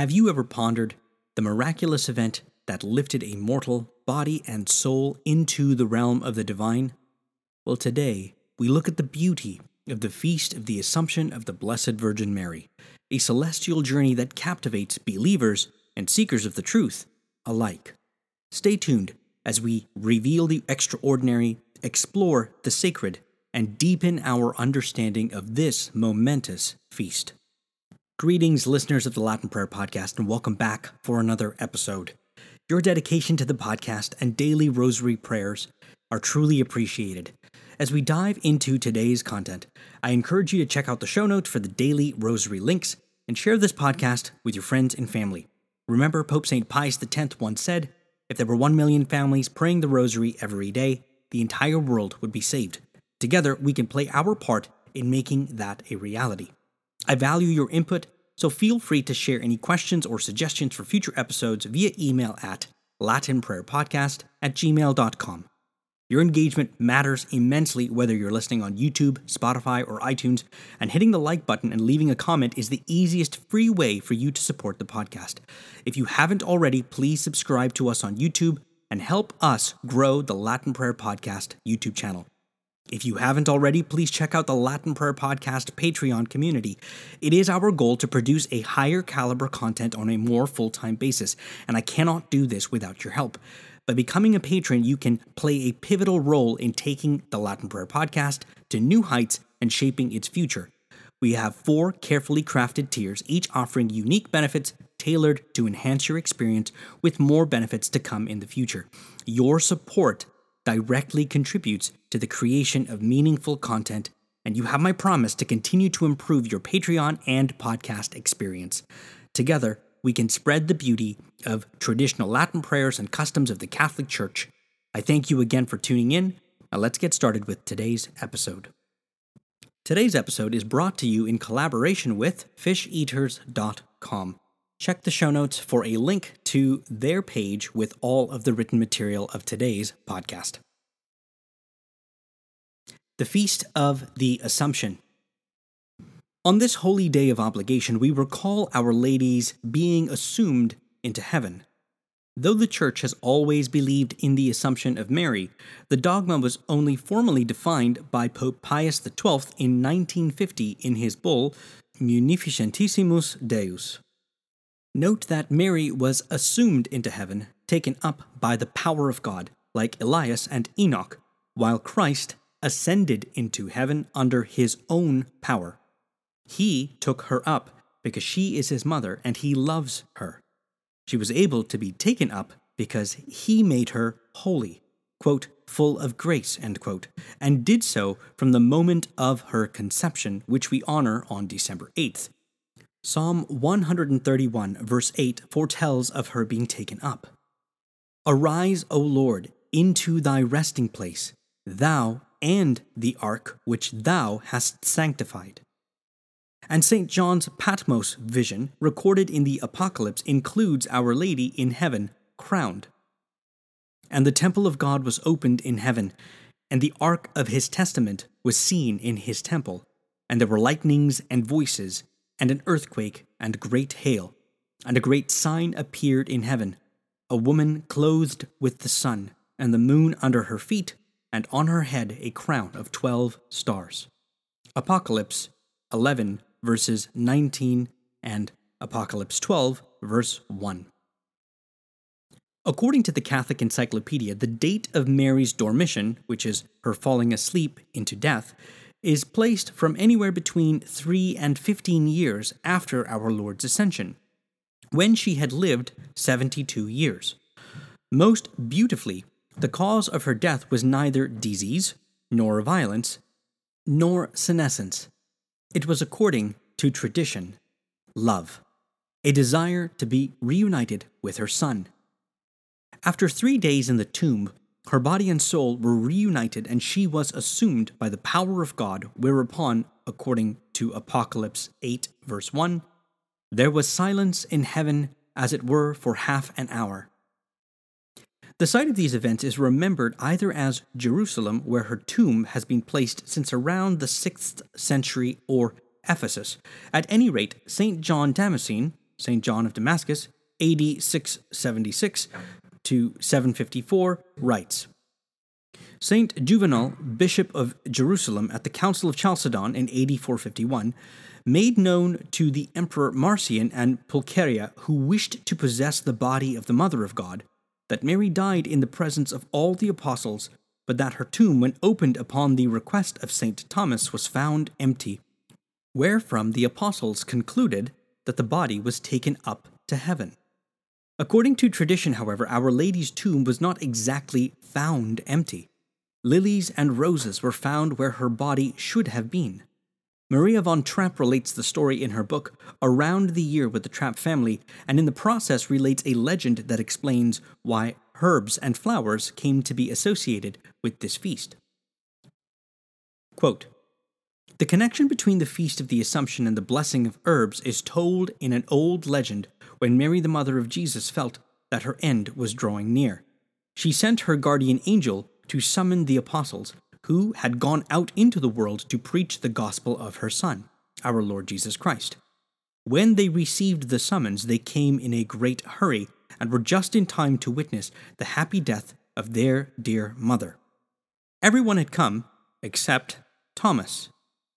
Have you ever pondered the miraculous event that lifted a mortal body and soul into the realm of the divine? Well, today we look at the beauty of the feast of the Assumption of the Blessed Virgin Mary, a celestial journey that captivates believers and seekers of the truth alike. Stay tuned as we reveal the extraordinary, explore the sacred, and deepen our understanding of this momentous feast. Greetings, listeners of the Latin Prayer Podcast, and welcome back for another episode. Your dedication to the podcast and daily rosary prayers are truly appreciated. As we dive into today's content, I encourage you to check out the show notes for the daily rosary links and share this podcast with your friends and family. Remember, Pope St. Pius X once said, If there were one million families praying the rosary every day, the entire world would be saved. Together, we can play our part in making that a reality. I value your input, so feel free to share any questions or suggestions for future episodes via email at latinprayerpodcast at gmail.com. Your engagement matters immensely whether you're listening on YouTube, Spotify, or iTunes, and hitting the like button and leaving a comment is the easiest free way for you to support the podcast. If you haven't already, please subscribe to us on YouTube and help us grow the Latin Prayer Podcast YouTube channel. If you haven't already, please check out the Latin Prayer Podcast Patreon community. It is our goal to produce a higher caliber content on a more full time basis, and I cannot do this without your help. By becoming a patron, you can play a pivotal role in taking the Latin Prayer Podcast to new heights and shaping its future. We have four carefully crafted tiers, each offering unique benefits tailored to enhance your experience, with more benefits to come in the future. Your support directly contributes to the creation of meaningful content, and you have my promise to continue to improve your Patreon and podcast experience. Together, we can spread the beauty of traditional Latin prayers and customs of the Catholic Church. I thank you again for tuning in. Now let's get started with today's episode. Today's episode is brought to you in collaboration with fisheaters.com. Check the show notes for a link to their page with all of the written material of today's podcast. The Feast of the Assumption. On this holy day of obligation, we recall Our Lady's being assumed into heaven. Though the Church has always believed in the Assumption of Mary, the dogma was only formally defined by Pope Pius XII in 1950 in his bull Munificentissimus Deus. Note that Mary was assumed into heaven, taken up by the power of God, like Elias and Enoch, while Christ ascended into heaven under his own power. He took her up because she is his mother and he loves her. She was able to be taken up because he made her holy, quote, full of grace, quote, and did so from the moment of her conception, which we honor on December 8th. Psalm 131, verse 8, foretells of her being taken up. Arise, O Lord, into thy resting place, thou and the ark which thou hast sanctified. And St. John's Patmos vision, recorded in the Apocalypse, includes Our Lady in heaven, crowned. And the temple of God was opened in heaven, and the ark of his testament was seen in his temple, and there were lightnings and voices and an earthquake, and great hail. And a great sign appeared in heaven a woman clothed with the sun, and the moon under her feet, and on her head a crown of twelve stars. Apocalypse 11, verses 19, and Apocalypse 12, verse 1. According to the Catholic Encyclopedia, the date of Mary's dormition, which is her falling asleep into death, is placed from anywhere between 3 and 15 years after our Lord's ascension, when she had lived 72 years. Most beautifully, the cause of her death was neither disease, nor violence, nor senescence. It was according to tradition love, a desire to be reunited with her son. After three days in the tomb, her body and soul were reunited, and she was assumed by the power of God, whereupon, according to Apocalypse 8, verse 1, there was silence in heaven as it were for half an hour. The site of these events is remembered either as Jerusalem, where her tomb has been placed since around the 6th century, or Ephesus. At any rate, St. John Damascene, St. John of Damascus, AD 676 to 754, writes Saint Juvenal, Bishop of Jerusalem at the Council of Chalcedon in AD 451, made known to the Emperor Marcian and Pulcheria, who wished to possess the body of the Mother of God, that Mary died in the presence of all the apostles, but that her tomb, when opened upon the request of St. Thomas, was found empty, wherefrom the apostles concluded that the body was taken up to heaven. According to tradition, however, Our Lady's tomb was not exactly found empty. Lilies and roses were found where her body should have been. Maria von Trapp relates the story in her book Around the Year with the Trapp Family, and in the process relates a legend that explains why herbs and flowers came to be associated with this feast. Quote, the connection between the Feast of the Assumption and the blessing of herbs is told in an old legend when Mary, the mother of Jesus, felt that her end was drawing near. She sent her guardian angel to summon the apostles, who had gone out into the world to preach the gospel of her Son, our Lord Jesus Christ. When they received the summons, they came in a great hurry and were just in time to witness the happy death of their dear mother. Everyone had come except Thomas.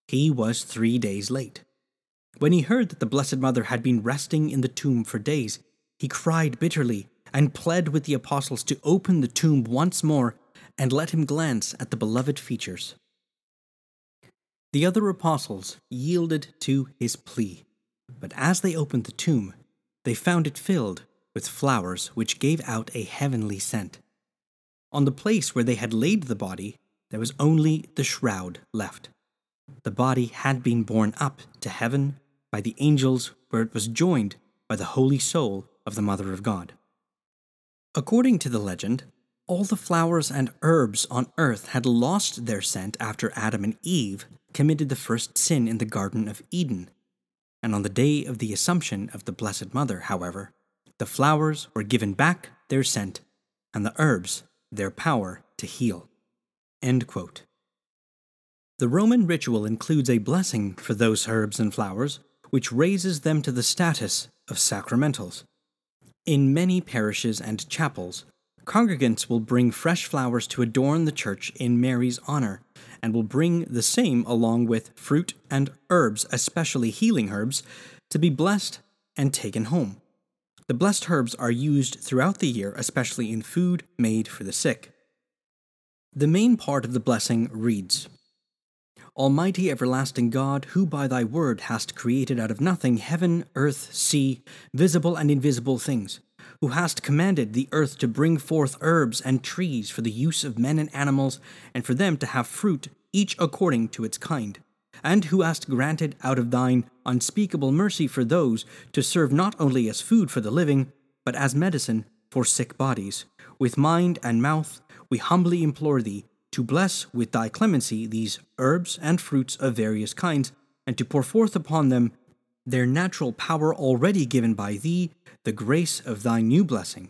He was three days late. When he heard that the Blessed Mother had been resting in the tomb for days, he cried bitterly and pled with the apostles to open the tomb once more and let him glance at the beloved features. The other apostles yielded to his plea, but as they opened the tomb, they found it filled with flowers which gave out a heavenly scent. On the place where they had laid the body, there was only the shroud left. The body had been borne up to heaven by the angels, where it was joined by the holy soul of the Mother of God. According to the legend, all the flowers and herbs on earth had lost their scent after Adam and Eve committed the first sin in the Garden of Eden. And on the day of the Assumption of the Blessed Mother, however, the flowers were given back their scent, and the herbs their power to heal. The Roman ritual includes a blessing for those herbs and flowers, which raises them to the status of sacramentals. In many parishes and chapels, congregants will bring fresh flowers to adorn the church in Mary's honor, and will bring the same along with fruit and herbs, especially healing herbs, to be blessed and taken home. The blessed herbs are used throughout the year, especially in food made for the sick. The main part of the blessing reads Almighty everlasting God, who by thy word hast created out of nothing heaven, earth, sea, visible and invisible things, who hast commanded the earth to bring forth herbs and trees for the use of men and animals, and for them to have fruit, each according to its kind, and who hast granted out of thine unspeakable mercy for those to serve not only as food for the living, but as medicine for sick bodies. With mind and mouth we humbly implore thee to bless with thy clemency these herbs and fruits of various kinds, and to pour forth upon them their natural power already given by thee, the grace of thy new blessing,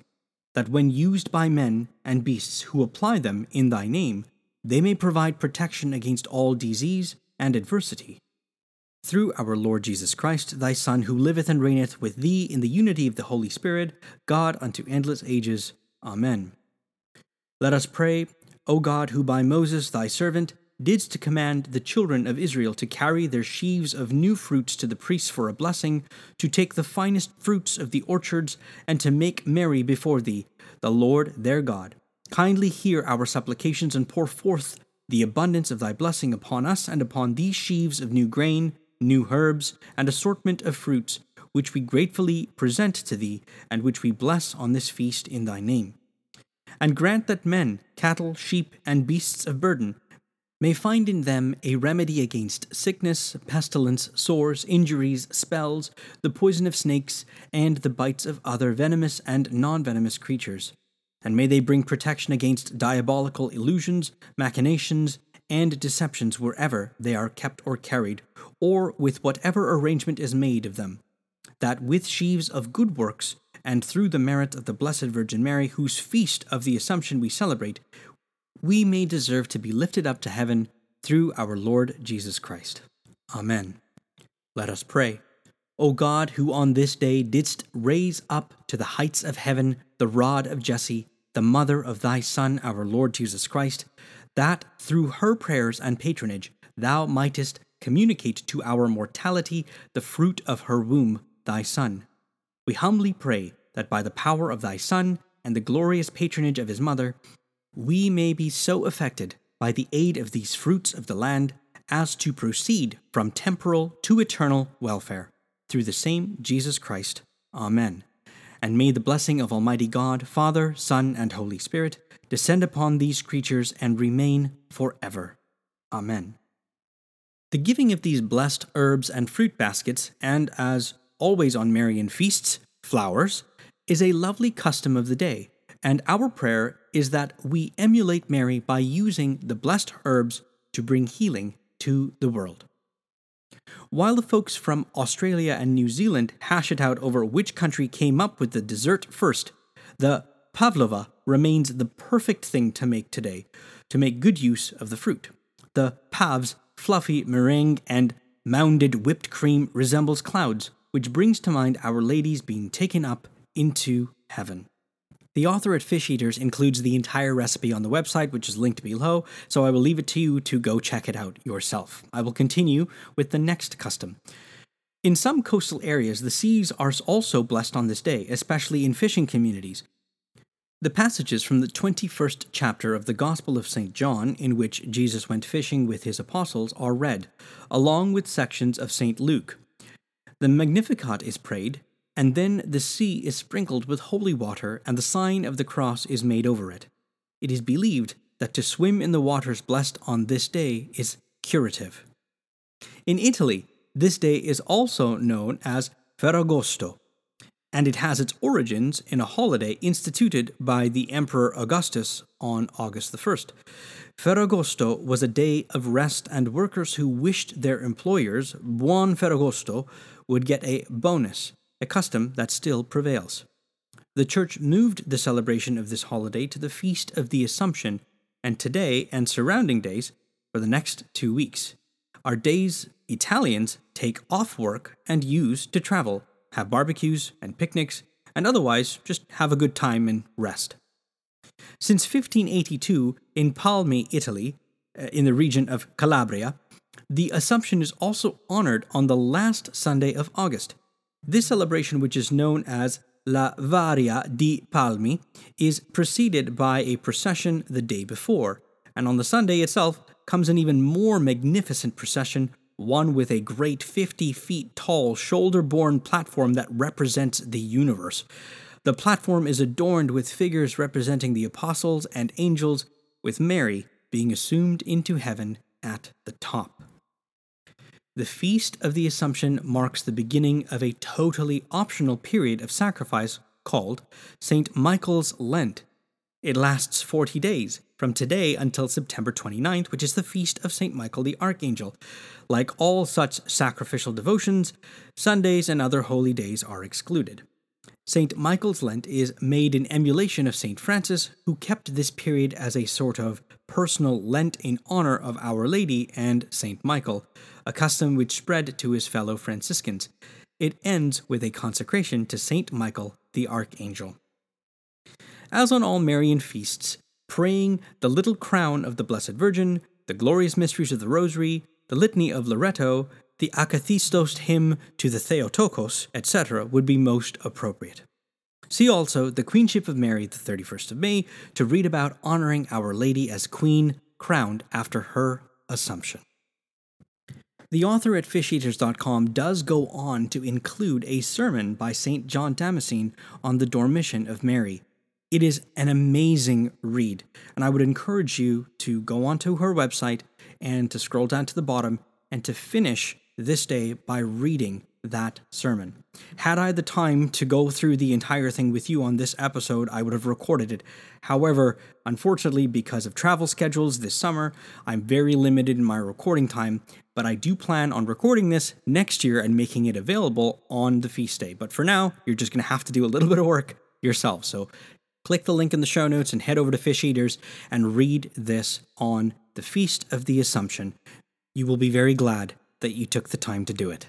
that when used by men and beasts who apply them in thy name, they may provide protection against all disease and adversity. Through our Lord Jesus Christ, thy Son, who liveth and reigneth with thee in the unity of the Holy Spirit, God unto endless ages. Amen. Let us pray O God, who by Moses thy servant didst command the children of Israel to carry their sheaves of new fruits to the priests for a blessing, to take the finest fruits of the orchards, and to make merry before thee, the Lord their God. Kindly hear our supplications and pour forth the abundance of thy blessing upon us and upon these sheaves of new grain, new herbs, and assortment of fruits, which we gratefully present to thee, and which we bless on this feast in thy name and grant that men, cattle, sheep, and beasts of burden may find in them a remedy against sickness, pestilence, sores, injuries, spells, the poison of snakes, and the bites of other venomous and non venomous creatures. And may they bring protection against diabolical illusions, machinations, and deceptions wherever they are kept or carried, or with whatever arrangement is made of them, that with sheaves of good works and through the merit of the Blessed Virgin Mary, whose feast of the Assumption we celebrate, we may deserve to be lifted up to heaven through our Lord Jesus Christ. Amen. Let us pray. O God, who on this day didst raise up to the heights of heaven the rod of Jesse, the mother of thy Son, our Lord Jesus Christ, that through her prayers and patronage thou mightest communicate to our mortality the fruit of her womb, thy Son. We humbly pray that by the power of thy Son and the glorious patronage of his mother, we may be so affected by the aid of these fruits of the land as to proceed from temporal to eternal welfare, through the same Jesus Christ. Amen. And may the blessing of Almighty God, Father, Son, and Holy Spirit descend upon these creatures and remain forever. Amen. The giving of these blessed herbs and fruit baskets, and as always on Marian feasts, flowers, is a lovely custom of the day, and our prayer is that we emulate Mary by using the blessed herbs to bring healing to the world. While the folks from Australia and New Zealand hash it out over which country came up with the dessert first, the pavlova remains the perfect thing to make today to make good use of the fruit. The pav's fluffy meringue and mounded whipped cream resembles clouds, which brings to mind Our Lady's being taken up into heaven. The author at Fish Eaters includes the entire recipe on the website, which is linked below, so I will leave it to you to go check it out yourself. I will continue with the next custom. In some coastal areas, the seas are also blessed on this day, especially in fishing communities. The passages from the 21st chapter of the Gospel of St. John, in which Jesus went fishing with his apostles, are read, along with sections of St. Luke. The Magnificat is prayed, and then the sea is sprinkled with holy water, and the sign of the cross is made over it. It is believed that to swim in the waters blessed on this day is curative. In Italy, this day is also known as Ferragosto, and it has its origins in a holiday instituted by the Emperor Augustus on August the 1st. Ferragosto was a day of rest, and workers who wished their employers Buon Ferragosto would get a bonus a custom that still prevails. The Church moved the celebration of this holiday to the Feast of the Assumption, and today and surrounding days for the next two weeks are days Italians take off work and use to travel, have barbecues and picnics, and otherwise just have a good time and rest. Since 1582, in Palmi, Italy, uh, in the region of Calabria, the Assumption is also honored on the last Sunday of August, this celebration, which is known as La Varia di Palmi, is preceded by a procession the day before, and on the Sunday itself comes an even more magnificent procession, one with a great 50 feet tall shoulder borne platform that represents the universe. The platform is adorned with figures representing the apostles and angels, with Mary being assumed into heaven at the top. The Feast of the Assumption marks the beginning of a totally optional period of sacrifice called St. Michael's Lent. It lasts 40 days, from today until September 29th, which is the feast of St. Michael the Archangel. Like all such sacrificial devotions, Sundays and other holy days are excluded. St. Michael's Lent is made in emulation of St. Francis, who kept this period as a sort of personal Lent in honor of Our Lady and St. Michael, a custom which spread to his fellow Franciscans. It ends with a consecration to St. Michael the Archangel. As on all Marian feasts, praying the little crown of the Blessed Virgin, the glorious mysteries of the Rosary, the Litany of Loreto, the Akathistos hymn to the Theotokos, etc., would be most appropriate. See also the Queenship of Mary, the 31st of May, to read about honoring Our Lady as Queen, crowned after her Assumption. The author at fisheaters.com does go on to include a sermon by St. John Damascene on the Dormition of Mary. It is an amazing read, and I would encourage you to go onto her website and to scroll down to the bottom and to finish this day by reading that sermon. Had I the time to go through the entire thing with you on this episode, I would have recorded it. However, unfortunately, because of travel schedules this summer, I'm very limited in my recording time, but I do plan on recording this next year and making it available on the feast day. But for now, you're just going to have to do a little bit of work yourself. So click the link in the show notes and head over to Fish Eaters and read this on the Feast of the Assumption. You will be very glad that you took the time to do it.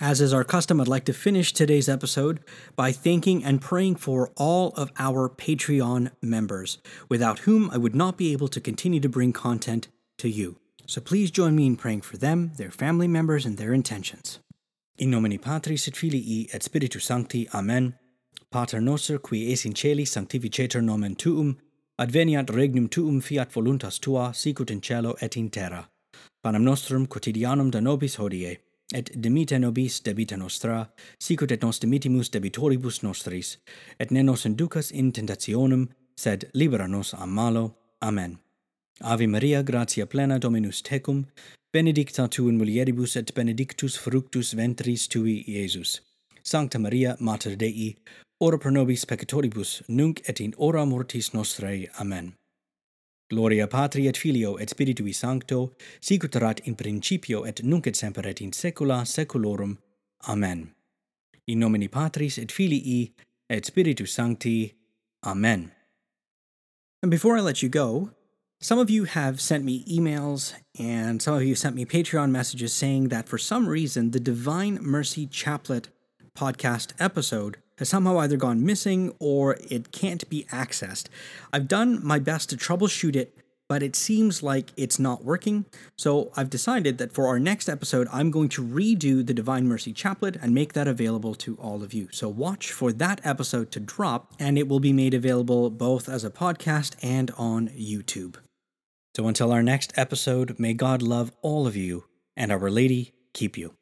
As is our custom, I'd like to finish today's episode by thanking and praying for all of our Patreon members, without whom I would not be able to continue to bring content to you. So please join me in praying for them, their family members, and their intentions. In nomine Patris et Filii et Spiritus Sancti. Amen. Pater noster qui es in celi sanctificetur nomen tuum, adveniat regnum tuum fiat voluntas tua sicut in cielo et in terra. Panem nostrum quotidianum da nobis hodie, et dimite nobis debita nostra, sicut et nos dimitimus debitoribus nostris, et ne nos inducas in tentationem, sed libera nos a malo. Amen. Ave Maria, gratia plena Dominus tecum, benedicta tu in mulieribus et benedictus fructus ventris tui, Iesus. Sancta Maria, Mater Dei, ora pro nobis peccatoribus, nunc et in hora mortis nostrae. Amen. Gloria Patri et Filio et Spiritui Sancto, erat in principio et nunc et semper et in saecula saeculorum. Amen. In nomine Patris et Filii et Spiritus Sancti. Amen. And before I let you go, some of you have sent me emails and some of you sent me Patreon messages saying that for some reason the Divine Mercy Chaplet podcast episode has somehow either gone missing or it can't be accessed. I've done my best to troubleshoot it, but it seems like it's not working. So I've decided that for our next episode, I'm going to redo the Divine Mercy Chaplet and make that available to all of you. So watch for that episode to drop, and it will be made available both as a podcast and on YouTube. So until our next episode, may God love all of you and Our Lady keep you.